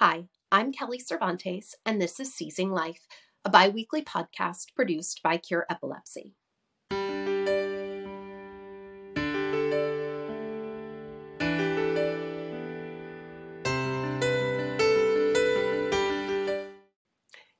Hi, I'm Kelly Cervantes, and this is Seizing Life, a bi weekly podcast produced by Cure Epilepsy.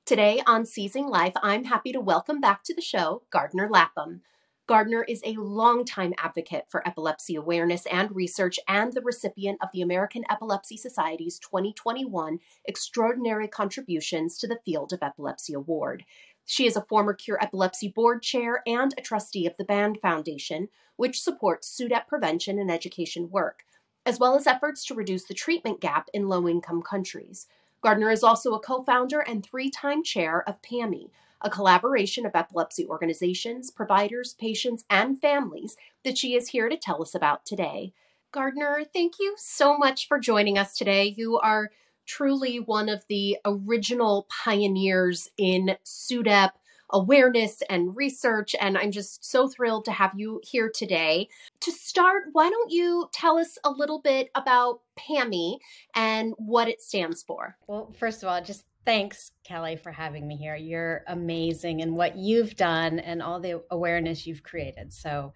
Today on Seizing Life, I'm happy to welcome back to the show Gardner Lapham. Gardner is a longtime advocate for epilepsy awareness and research and the recipient of the American Epilepsy Society's 2021 Extraordinary Contributions to the Field of Epilepsy Award. She is a former Cure Epilepsy Board Chair and a trustee of the Band Foundation, which supports SUDEP prevention and education work, as well as efforts to reduce the treatment gap in low income countries. Gardner is also a co founder and three time chair of PAMI, a collaboration of epilepsy organizations, providers, patients, and families that she is here to tell us about today. Gardner, thank you so much for joining us today. You are truly one of the original pioneers in SUDEP awareness and research, and I'm just so thrilled to have you here today. To start, why don't you tell us a little bit about PAMI and what it stands for? Well, first of all, just Thanks, Kelly, for having me here. You're amazing and what you've done and all the awareness you've created. So,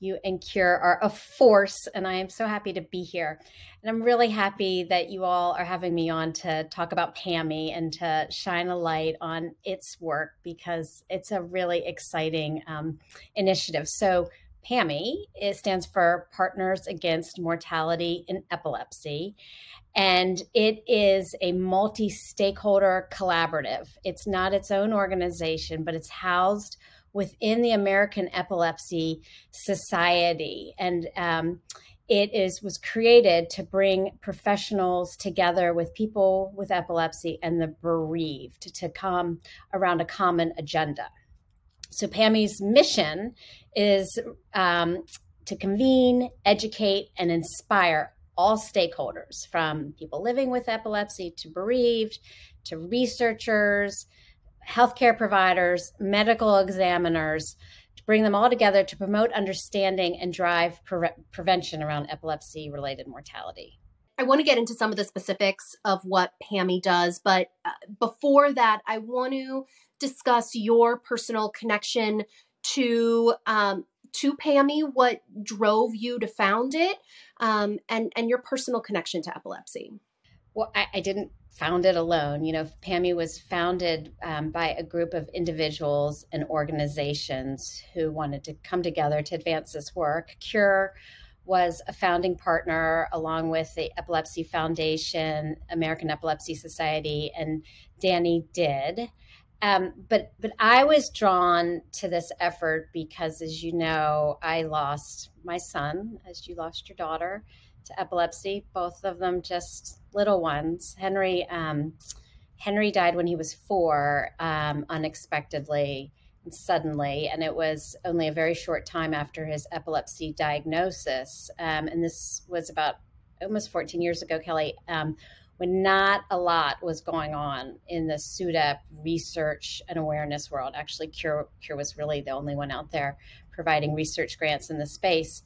you and Cure are a force, and I am so happy to be here. And I'm really happy that you all are having me on to talk about PAMI and to shine a light on its work because it's a really exciting um, initiative. So, PAMI it stands for Partners Against Mortality in Epilepsy and it is a multi stakeholder collaborative. It's not its own organization, but it's housed within the American Epilepsy Society. And um, it is was created to bring professionals together with people with epilepsy and the bereaved to come around a common agenda. So PAMI's mission is um, to convene, educate, and inspire all stakeholders from people living with epilepsy to bereaved to researchers, healthcare providers, medical examiners, to bring them all together to promote understanding and drive pre- prevention around epilepsy related mortality. I want to get into some of the specifics of what PAMI does, but uh, before that, I want to discuss your personal connection to um, to PAMI, what drove you to found it, um, and and your personal connection to epilepsy. Well, I, I didn't found it alone. You know, PAMI was founded um, by a group of individuals and organizations who wanted to come together to advance this work. Cure was a founding partner along with the Epilepsy Foundation, American Epilepsy Society, and Danny Did. Um, but but I was drawn to this effort because, as you know, I lost my son, as you lost your daughter, to epilepsy. Both of them just little ones. Henry um, Henry died when he was four, um, unexpectedly and suddenly, and it was only a very short time after his epilepsy diagnosis. Um, and this was about almost 14 years ago, Kelly um, when not a lot was going on in the SUDEP research and awareness world. Actually, Cure, Cure was really the only one out there providing research grants in the space.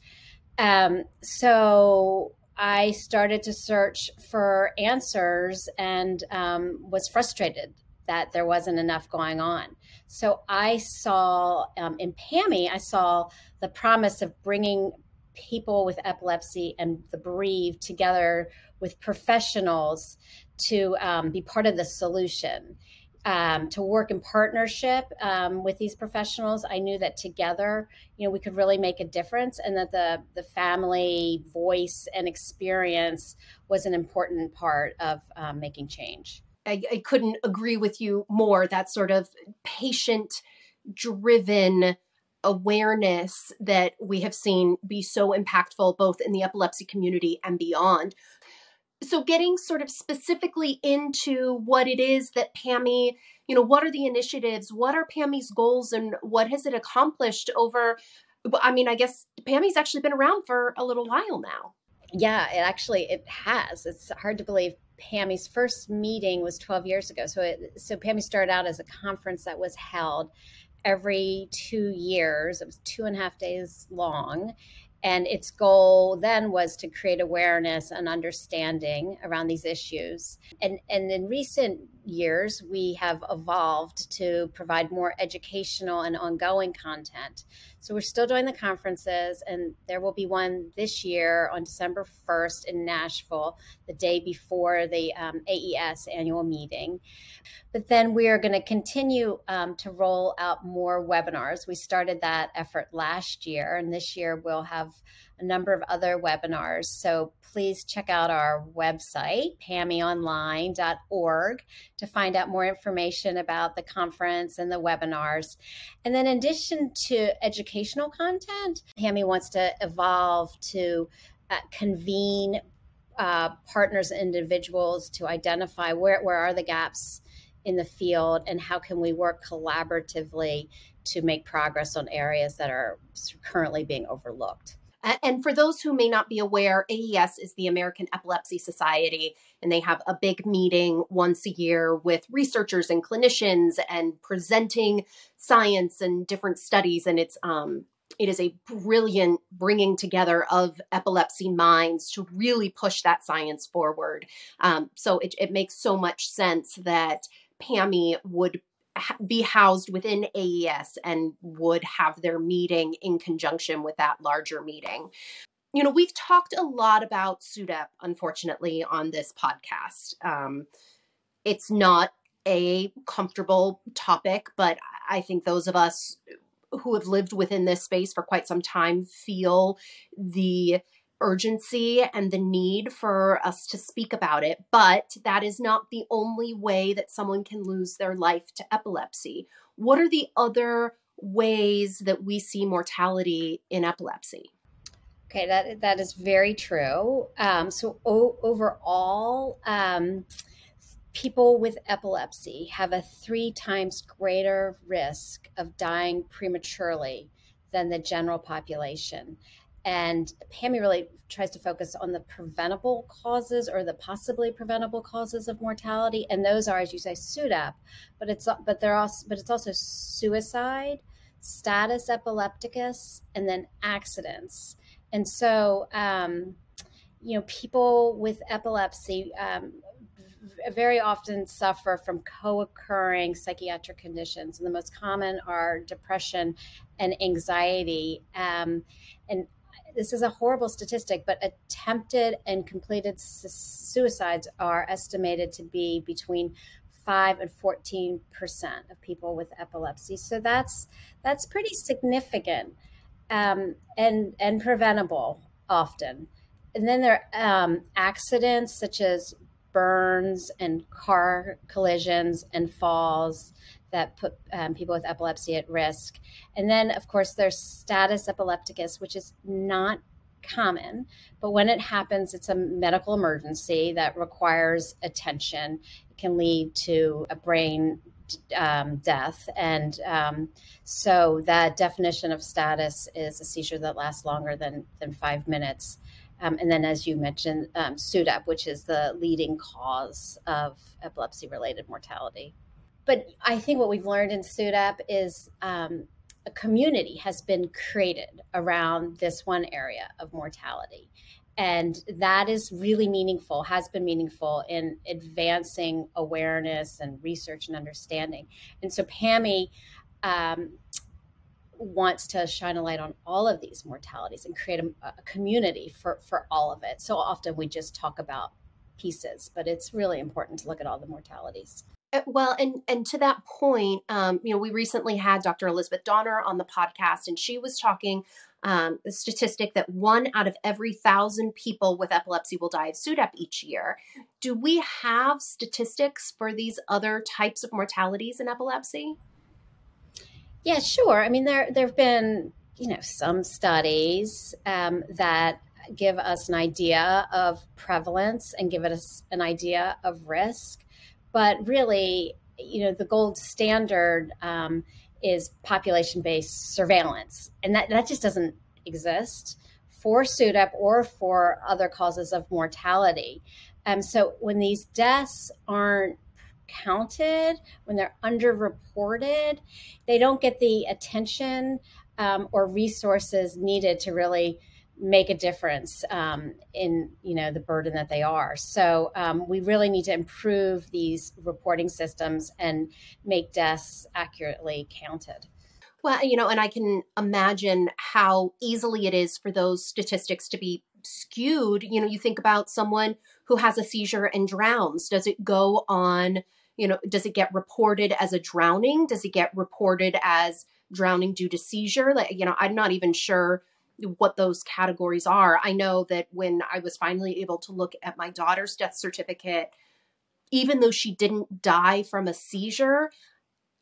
Um, so I started to search for answers and um, was frustrated that there wasn't enough going on. So I saw um, in PAMI, I saw the promise of bringing people with epilepsy and the bereaved together with professionals to um, be part of the solution. Um, to work in partnership um, with these professionals, I knew that together, you know, we could really make a difference, and that the the family voice and experience was an important part of um, making change. I, I couldn't agree with you more. That sort of patient driven awareness that we have seen be so impactful both in the epilepsy community and beyond. So, getting sort of specifically into what it is that PAMI, you know, what are the initiatives? What are PAMI's goals and what has it accomplished over? I mean, I guess PAMI's actually been around for a little while now. Yeah, it actually it has. It's hard to believe PAMI's first meeting was 12 years ago. So it, so PAMI started out as a conference that was held every two years. It was two and a half days long. And its goal then was to create awareness and understanding around these issues. And, and in recent years, we have evolved to provide more educational and ongoing content. So we're still doing the conferences, and there will be one this year on December 1st in Nashville, the day before the um, AES annual meeting. But then we are going to continue um, to roll out more webinars. We started that effort last year, and this year we'll have a number of other webinars. So please check out our website, pammyonline.org, to find out more information about the conference and the webinars. And then, in addition to educational content, PAMI wants to evolve to uh, convene uh, partners and individuals to identify where, where are the gaps in the field and how can we work collaboratively to make progress on areas that are currently being overlooked. And for those who may not be aware, AES is the American Epilepsy Society, and they have a big meeting once a year with researchers and clinicians and presenting science and different studies. And it's um, it is a brilliant bringing together of epilepsy minds to really push that science forward. Um, so it, it makes so much sense that PAMI would be housed within AES and would have their meeting in conjunction with that larger meeting. You know, we've talked a lot about SUDEP, unfortunately, on this podcast. Um, it's not a comfortable topic, but I think those of us who have lived within this space for quite some time feel the urgency and the need for us to speak about it, but that is not the only way that someone can lose their life to epilepsy. What are the other ways that we see mortality in epilepsy? Okay, that that is very true. Um, so o- overall, um, people with epilepsy have a three times greater risk of dying prematurely than the general population. And PAMI really tries to focus on the preventable causes or the possibly preventable causes of mortality, and those are, as you say, SUDEP, but it's but they're also but it's also suicide, status epilepticus, and then accidents. And so, um, you know, people with epilepsy um, very often suffer from co-occurring psychiatric conditions, and the most common are depression and anxiety. Um, and this is a horrible statistic, but attempted and completed su- suicides are estimated to be between 5 and 14 percent of people with epilepsy. So that's that's pretty significant um, and and preventable often. And then there are um, accidents such as burns and car collisions and falls that put um, people with epilepsy at risk. And then, of course, there's status epilepticus, which is not common, but when it happens, it's a medical emergency that requires attention. It can lead to a brain um, death. And um, so that definition of status is a seizure that lasts longer than, than five minutes. Um, and then, as you mentioned, um, SUDEP, which is the leading cause of epilepsy related mortality but I think what we've learned in SUDEP is um, a community has been created around this one area of mortality. And that is really meaningful, has been meaningful in advancing awareness and research and understanding. And so PAMI um, wants to shine a light on all of these mortalities and create a, a community for, for all of it. So often we just talk about pieces, but it's really important to look at all the mortalities. Uh, well, and and to that point, um, you know, we recently had Dr. Elizabeth Donner on the podcast, and she was talking um, the statistic that one out of every thousand people with epilepsy will die of SUDEP each year. Do we have statistics for these other types of mortalities in epilepsy? Yeah, sure. I mean, there there have been you know some studies um, that give us an idea of prevalence and give us an idea of risk but really, you know, the gold standard um, is population based surveillance, and that, that just doesn't exist for SUDEP or for other causes of mortality. Um, so when these deaths aren't counted, when they're underreported, they don't get the attention um, or resources needed to really make a difference um, in you know the burden that they are. So um, we really need to improve these reporting systems and make deaths accurately counted. Well, you know, and I can imagine how easily it is for those statistics to be skewed. You know, you think about someone who has a seizure and drowns. Does it go on? You know, does it get reported as a drowning? Does it get reported as drowning due to seizure? Like, you know, I'm not even sure what those categories are. I know that when I was finally able to look at my daughter's death certificate, even though she didn't die from a seizure,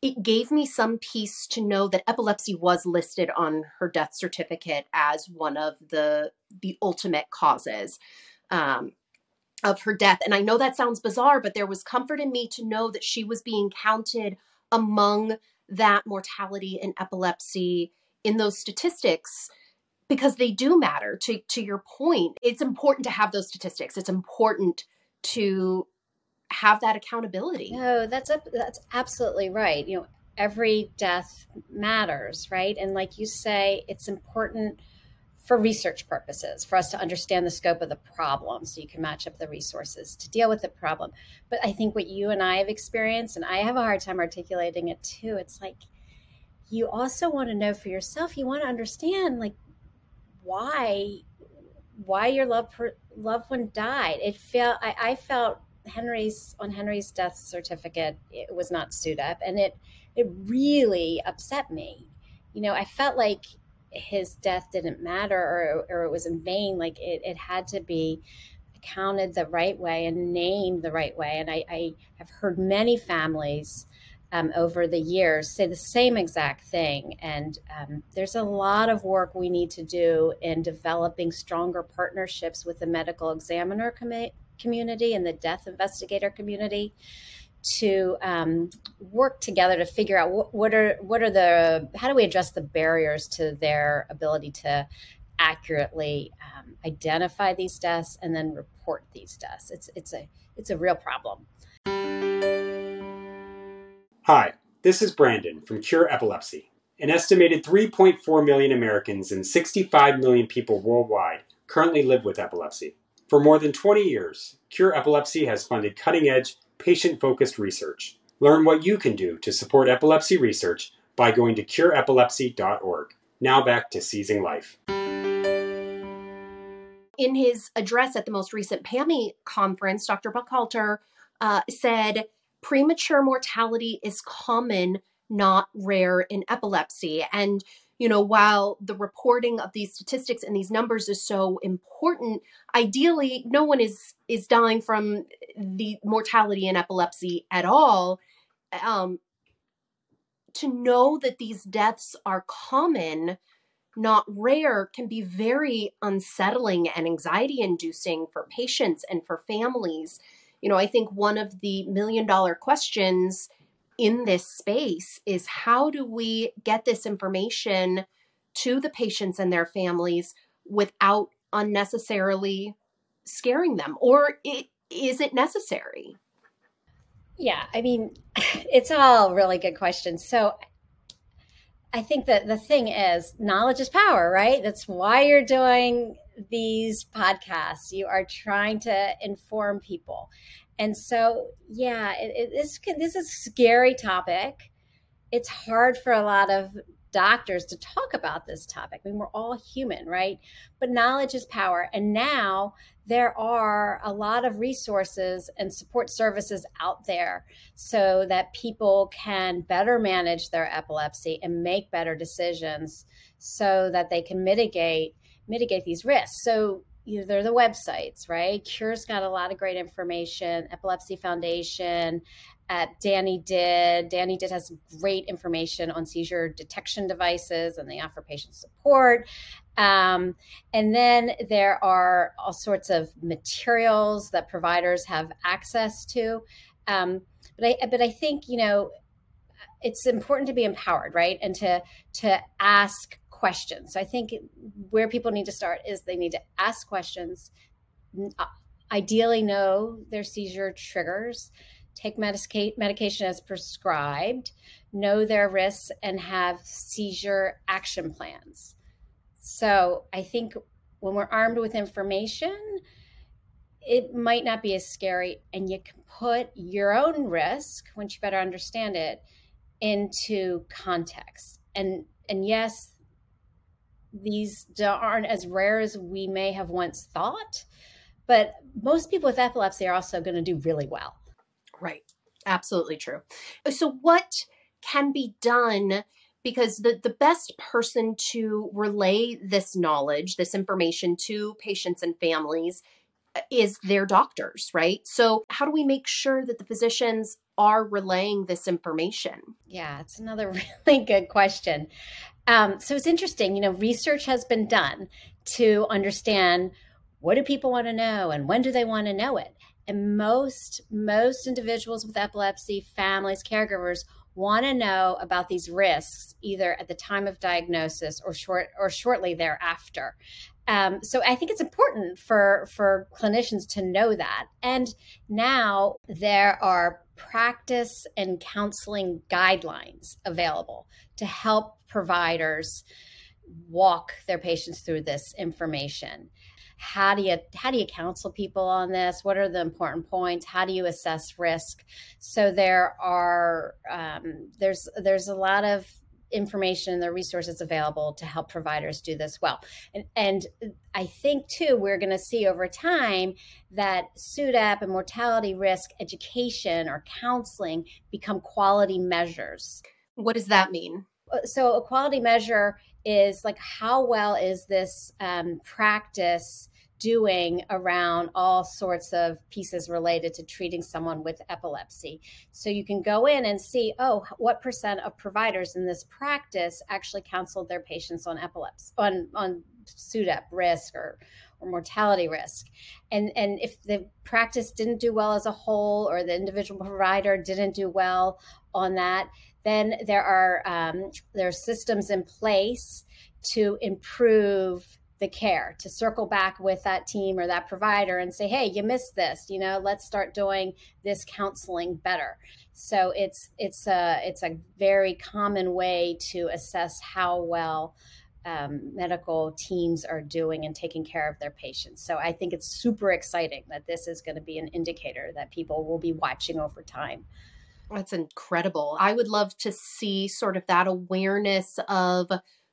it gave me some peace to know that epilepsy was listed on her death certificate as one of the the ultimate causes um, of her death. And I know that sounds bizarre, but there was comfort in me to know that she was being counted among that mortality and epilepsy in those statistics because they do matter. To to your point it's important to have those statistics. It's important to have that accountability. No that's a, that's absolutely right. You know every death matters right? And like you say it's important for research purposes for us to understand the scope of the problem so you can match up the resources to deal with the problem but i think what you and i have experienced and i have a hard time articulating it too it's like you also want to know for yourself you want to understand like why why your loved loved one died. It felt I, I felt Henry's on Henry's death certificate it was not SUDEP, and it it really upset me. You know, I felt like his death didn't matter or, or it was in vain. Like it, it had to be counted the right way and named the right way. And I, I have heard many families um, over the years say the same exact thing. And um, there's a lot of work we need to do in developing stronger partnerships with the medical examiner com- community and the death investigator community to um, work together to figure out what, what, are what are the how do we address the barriers to their ability to accurately um, identify these deaths and then report these deaths. It's it's a it's a real problem. Hi, this is Brandon from Cure Epilepsy. An estimated 3.4 million Americans and 65 million people worldwide currently live with epilepsy. For more than 20 years, Cure Epilepsy has funded cutting edge, patient focused research. Learn what you can do to support epilepsy research by going to cureepilepsy.org. Now back to seizing life. In his address at the most recent PAMI conference, Dr. Buchhalter uh, said premature mortality is common, not rare in epilepsy. And you know, while the reporting of these statistics and these numbers is so important, ideally no one is is dying from the mortality in epilepsy at all. Um, to know that these deaths are common, not rare, can be very unsettling and anxiety inducing for patients and for families you know, I think one of the million dollar questions in this space is how do we get this information to the patients and their families without unnecessarily scaring them or it, is it necessary yeah i mean it's all really good questions so i think that the thing is knowledge is power right that's why you're doing these podcasts. You are trying to inform people. And so, yeah, it, it, this, this is a scary topic. It's hard for a lot of doctors to talk about this topic. I mean, we're all human, right? But knowledge is power. And now there are a lot of resources and support services out there so that people can better manage their epilepsy and make better decisions so that they can mitigate mitigate these risks. So know, they're the websites, right? Cure's got a lot of great information. Epilepsy Foundation, at Danny Did. Danny Did has great information on seizure detection devices, and they offer patient support. Um, and then there are all sorts of materials that providers have access to. Um, but I, but I think you know, it's important to be empowered, right? And to to ask questions. So I think where people need to start is they need to ask questions, uh, ideally know their seizure triggers, take medicate medication as prescribed, know their risks, and have seizure action plans. So I think when we're armed with information, it might not be as scary and you can put your own risk once you better understand it into context and and yes these aren't as rare as we may have once thought but most people with epilepsy are also going to do really well. Right. Absolutely true. Uh, so what can be done because the, the best person to relay this knowledge this information to patients and families uh, is their doctors, right? So, how do we make sure that the physicians are relaying this information? Yeah, it's another really good question. Um, so, it's interesting, you know, research has been done to understand what do people want to know and when do they want to know it. And most most individuals with epilepsy, families, caregivers want to know about these risks either at the time of diagnosis or short or shortly thereafter. Um, so I think it's important for for clinicians to know that. And now there are practice and counseling guidelines available to help providers walk their patients through this information. How do you how do you counsel people on this? What are the important points? How do you assess risk? So there are um, there's there's a lot of information and the resources available to help providers do this well. And, and I think too, we're going to see over time that SUDEP and mortality risk education or counseling become quality measures. What does that mean? Uh, so a quality measure is like how well is this um, practice doing around all sorts of pieces related to treating someone with epilepsy. So you can go in and see, oh, what percent of providers in this practice actually counseled their patients on epilepsy, on, on SUDEP risk or, or mortality risk. And, and if the practice didn't do well as a whole or the individual provider didn't do well on that, then there are um, there are systems in place to improve the care to circle back with that team or that provider and say hey you missed this you know let's start doing this counseling better. So it's it's a it's a very common way to assess how well um, medical teams are doing and taking care of their patients. So i think it's super exciting that this is going to be an indicator that people will be watching over time. That's incredible. I would love to see sort of that awareness of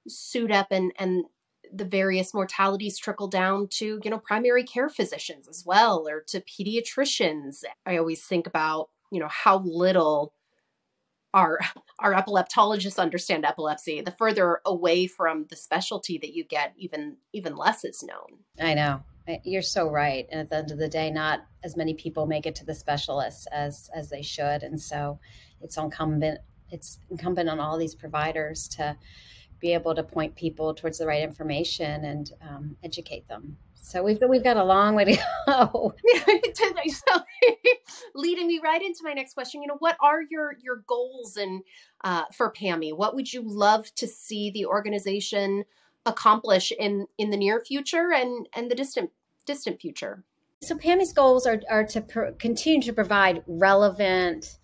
SUDEP and and the various mortalities trickle down to, you know, primary care physicians as well or to pediatricians. I always think about, you know, how little our our epileptologists understand epilepsy. The further away from the specialty that you get, even even less is known. I know. You're so right. And at the end of the day, not as many people make it to the specialists as as they should. And so it's incumbent it's incumbent on all these providers to be able to point people towards the right information and um, educate them. So we've we've got a long way to go. so, leading me right into my next question, you know, what are your your goals and uh, for PAMI? What would you love to see the organization accomplish in in the near future and and the distant distant future? So PAMI's goals are are to continue to provide relevant,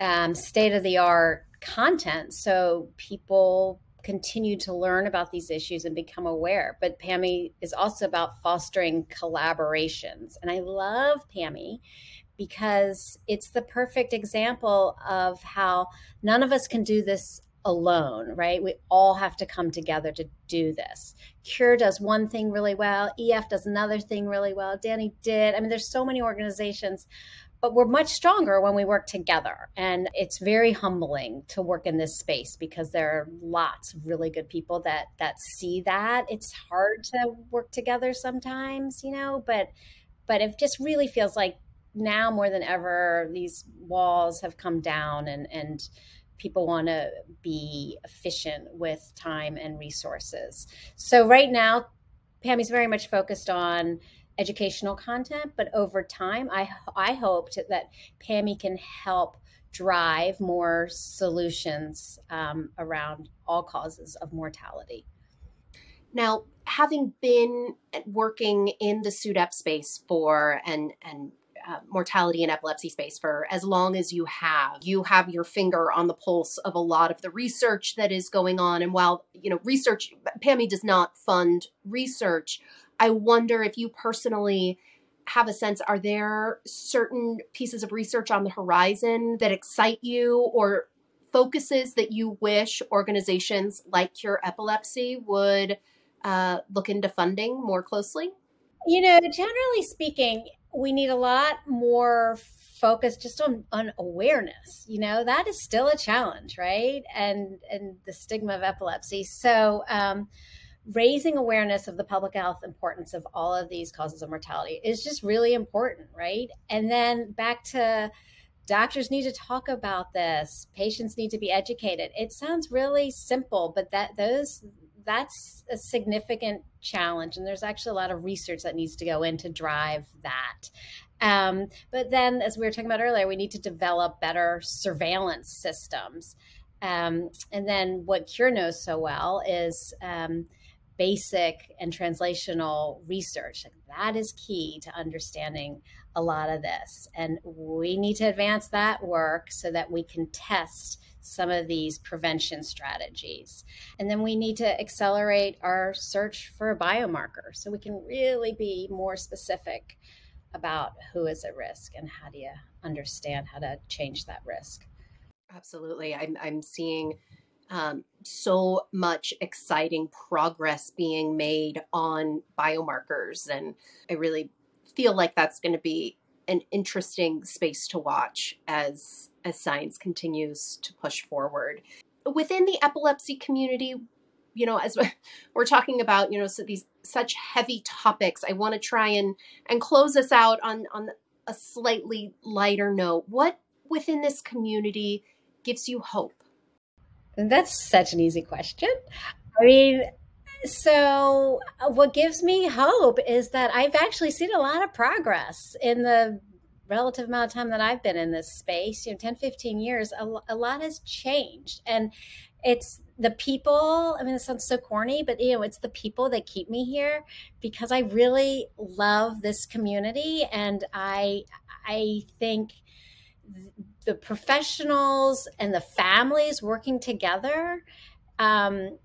um, state of the art content so people continue to learn about these issues and become aware. But PAMI is also about fostering collaborations. And I love PAMI because it's the perfect example of how none of us can do this alone, right? We all have to come together to do this. Cure does one thing really well, EF does another thing really well, Danny Did. I mean, there's so many organizations but we're much stronger when we work together. And it's very humbling to work in this space because there are lots of really good people that that see that. It's hard to work together sometimes, you know, but but it just really feels like now more than ever these walls have come down and and people want to be efficient with time and resources. So right now Pammy's very much focused on educational content, but over time, I I hoped that PAMI can help drive more solutions um, around all causes of mortality. Now, having been working in the SUDEP space for and and uh, mortality and epilepsy space for as long as you have. You have your finger on the pulse of a lot of the research that is going on. And while, you know, research, PAMI does not fund research, I wonder if you personally have a sense are there certain pieces of research on the horizon that excite you or focuses that you wish organizations like Cure Epilepsy would uh, look into funding more closely? You know, generally speaking, we need a lot more focus just on, on awareness you know? That is still a challenge right? And and the stigma of epilepsy. So um, raising awareness of the public health importance of all of these causes of mortality is just really important, right? And then back to doctors need to talk about this, patients need to be educated. It sounds really simple, but that those that's a significant challenge and there's actually a lot of research that needs to go in to drive that um, but then as we were talking about earlier we need to develop better surveillance systems um, and then what cure knows so well is um, basic and translational research. That is key to understanding a lot of this. And we need to advance that work so that we can test some of these prevention strategies. And then we need to accelerate our search for a biomarker so we can really be more specific about who is at risk and how do you understand how to change that risk. Absolutely. I'm, I'm seeing um, so much exciting progress being made on biomarkers. And I really feel like that's going to be an interesting space to watch as as science continues to push forward. Within the epilepsy community, you know, as we're talking about, you know, so these such heavy topics, I want to try and and close us out on on a slightly lighter note. What within this community gives you hope? That's such an easy question. I mean, so uh, what gives me hope is that I've actually seen a lot of progress in the relative amount of time that I've been in this space, you know, 10, 15 years, a, a lot has changed. And it's the people, I mean, it sounds so corny, but you know, it's the people that keep me here because I really love this community. And I, I think the professionals and the families working together um,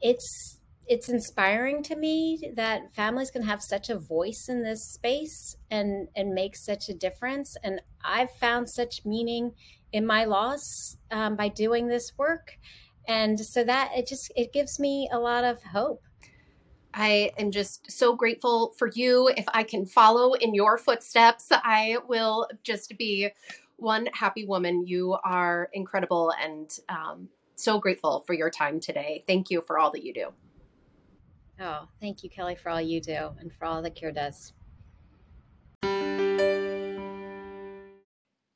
it's it's inspiring to me that families can have such a voice in this space and and make such a difference. And i've found such meaning in my loss um, by doing this work. And so that it just it gives me a lot of hope. I am just so grateful for you. If I can follow in your footsteps, I will just be one happy woman. You are incredible and um, so grateful for your time today. Thank you for all that you do. Oh, thank you, Kelly, for all you do and for all that Cure does.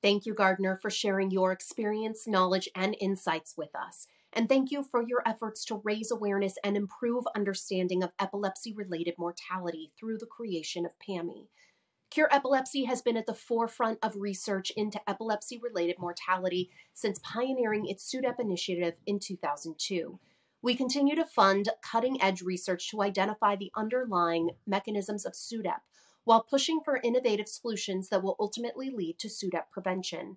Thank you, Gardner, for sharing your experience, knowledge, and insights with us. And thank you for your efforts to raise awareness and improve understanding of epilepsy related mortality through the creation of PAMI. Cure Epilepsy has been at the forefront of research into epilepsy related mortality since pioneering its SUDEP initiative in 2002. We continue to fund cutting edge research to identify the underlying mechanisms of SUDEP while pushing for innovative solutions that will ultimately lead to SUDEP prevention.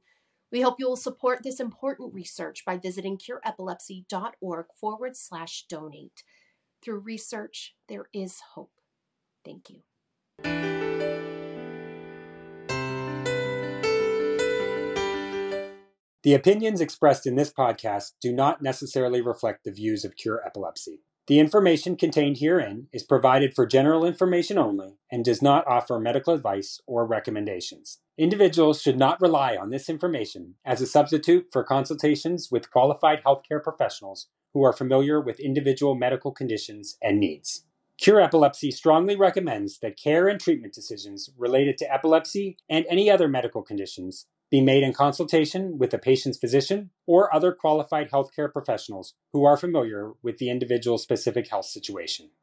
We hope you will support this important research by visiting cureepilepsy.org forward slash donate. Through research, there is hope. Thank you. The opinions expressed in this podcast do not necessarily reflect the views of Cure Epilepsy. The information contained herein is provided for general information only and does not offer medical advice or recommendations. Individuals should not rely on this information as a substitute for consultations with qualified healthcare professionals who are familiar with individual medical conditions and needs. Cure Epilepsy strongly recommends that care and treatment decisions related to epilepsy and any other medical conditions be made in consultation with the patient's physician or other qualified healthcare professionals who are familiar with the individual's specific health situation.